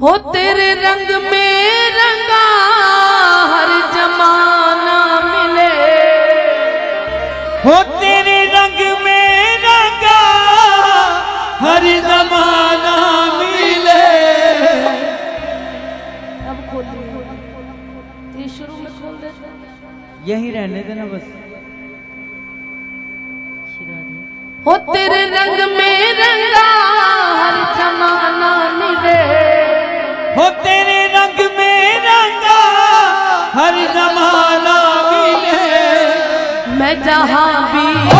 हो तेरे रंग में रंगा हर जमाना मिले। हो तेरे रंग में रंगा हर जमाना मिले। अब ये शुरू में खोल यही रहने देना बस। हो तेरे रंग में रंगा हर जमाना है जहाँ भी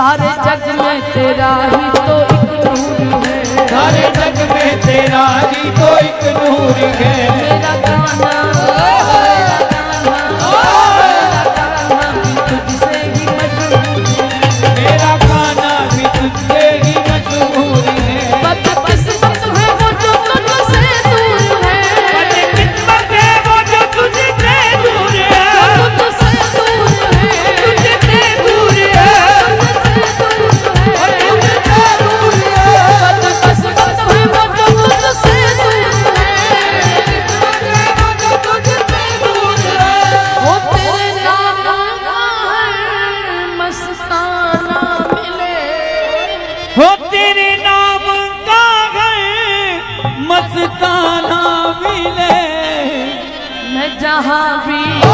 सारे जग में तेरा ही तो एक नूर है। सारे जग में तेरा ही तो एक नूर है। मेरा गाना Hurry.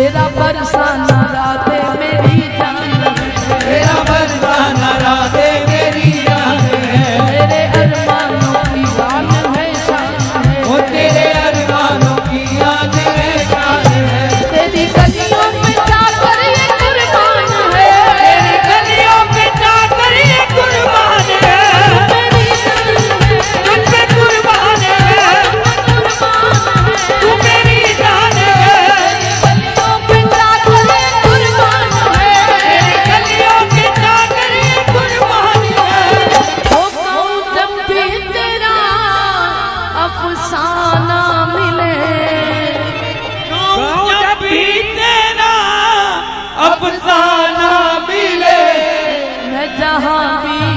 तेरा बरसाना रात अफसाना मिले। मैं जहाँ भी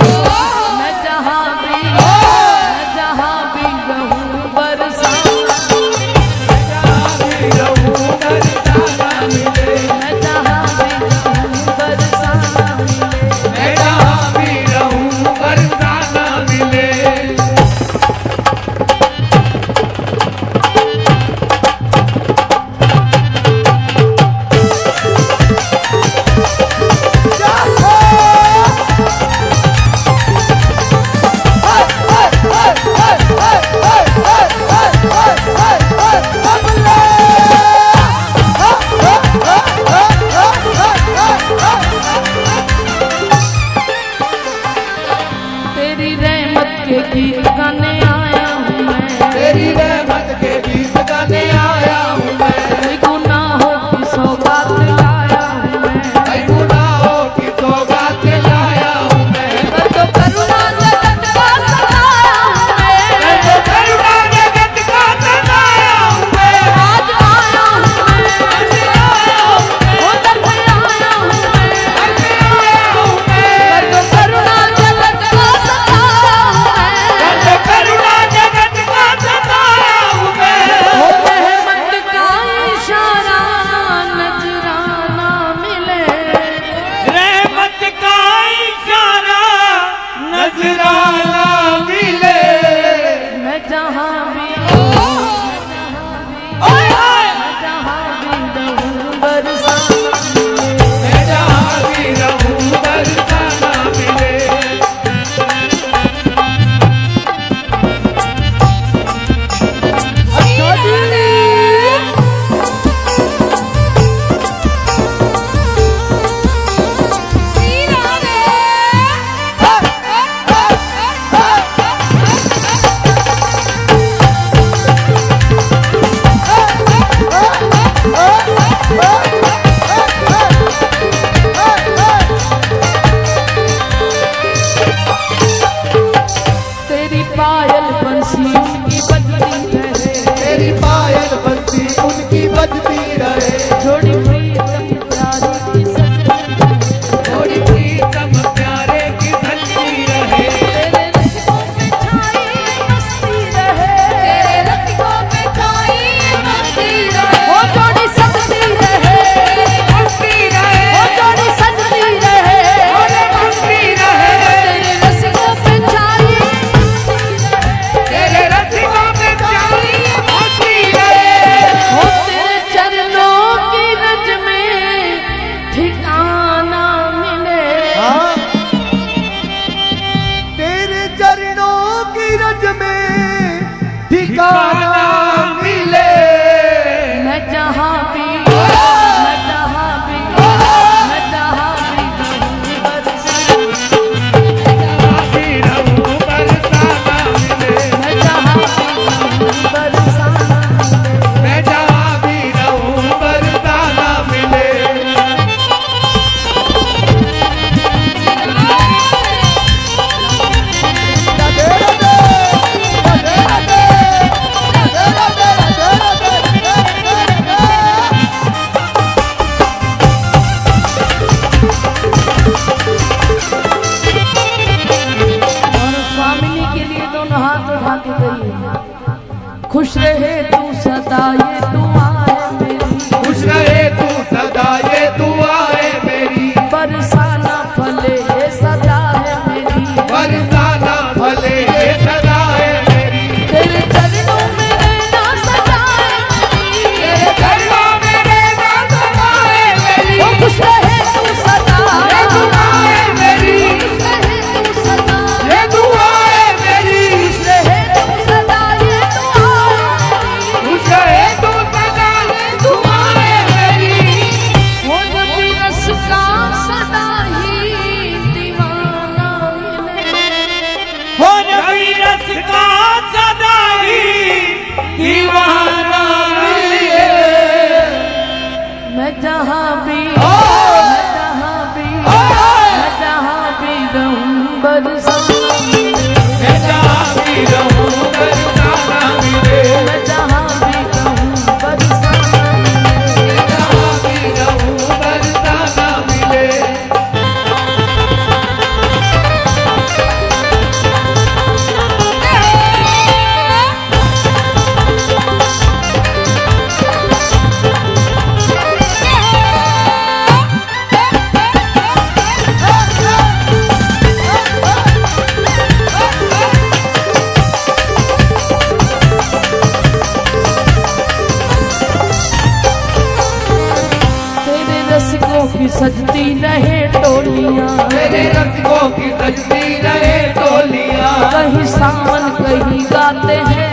सजती रहे टोलिया। मेरे रंगों की सजती रहे टोलिया। कहीं सावन कहीं गाते हैं।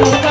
Thank you.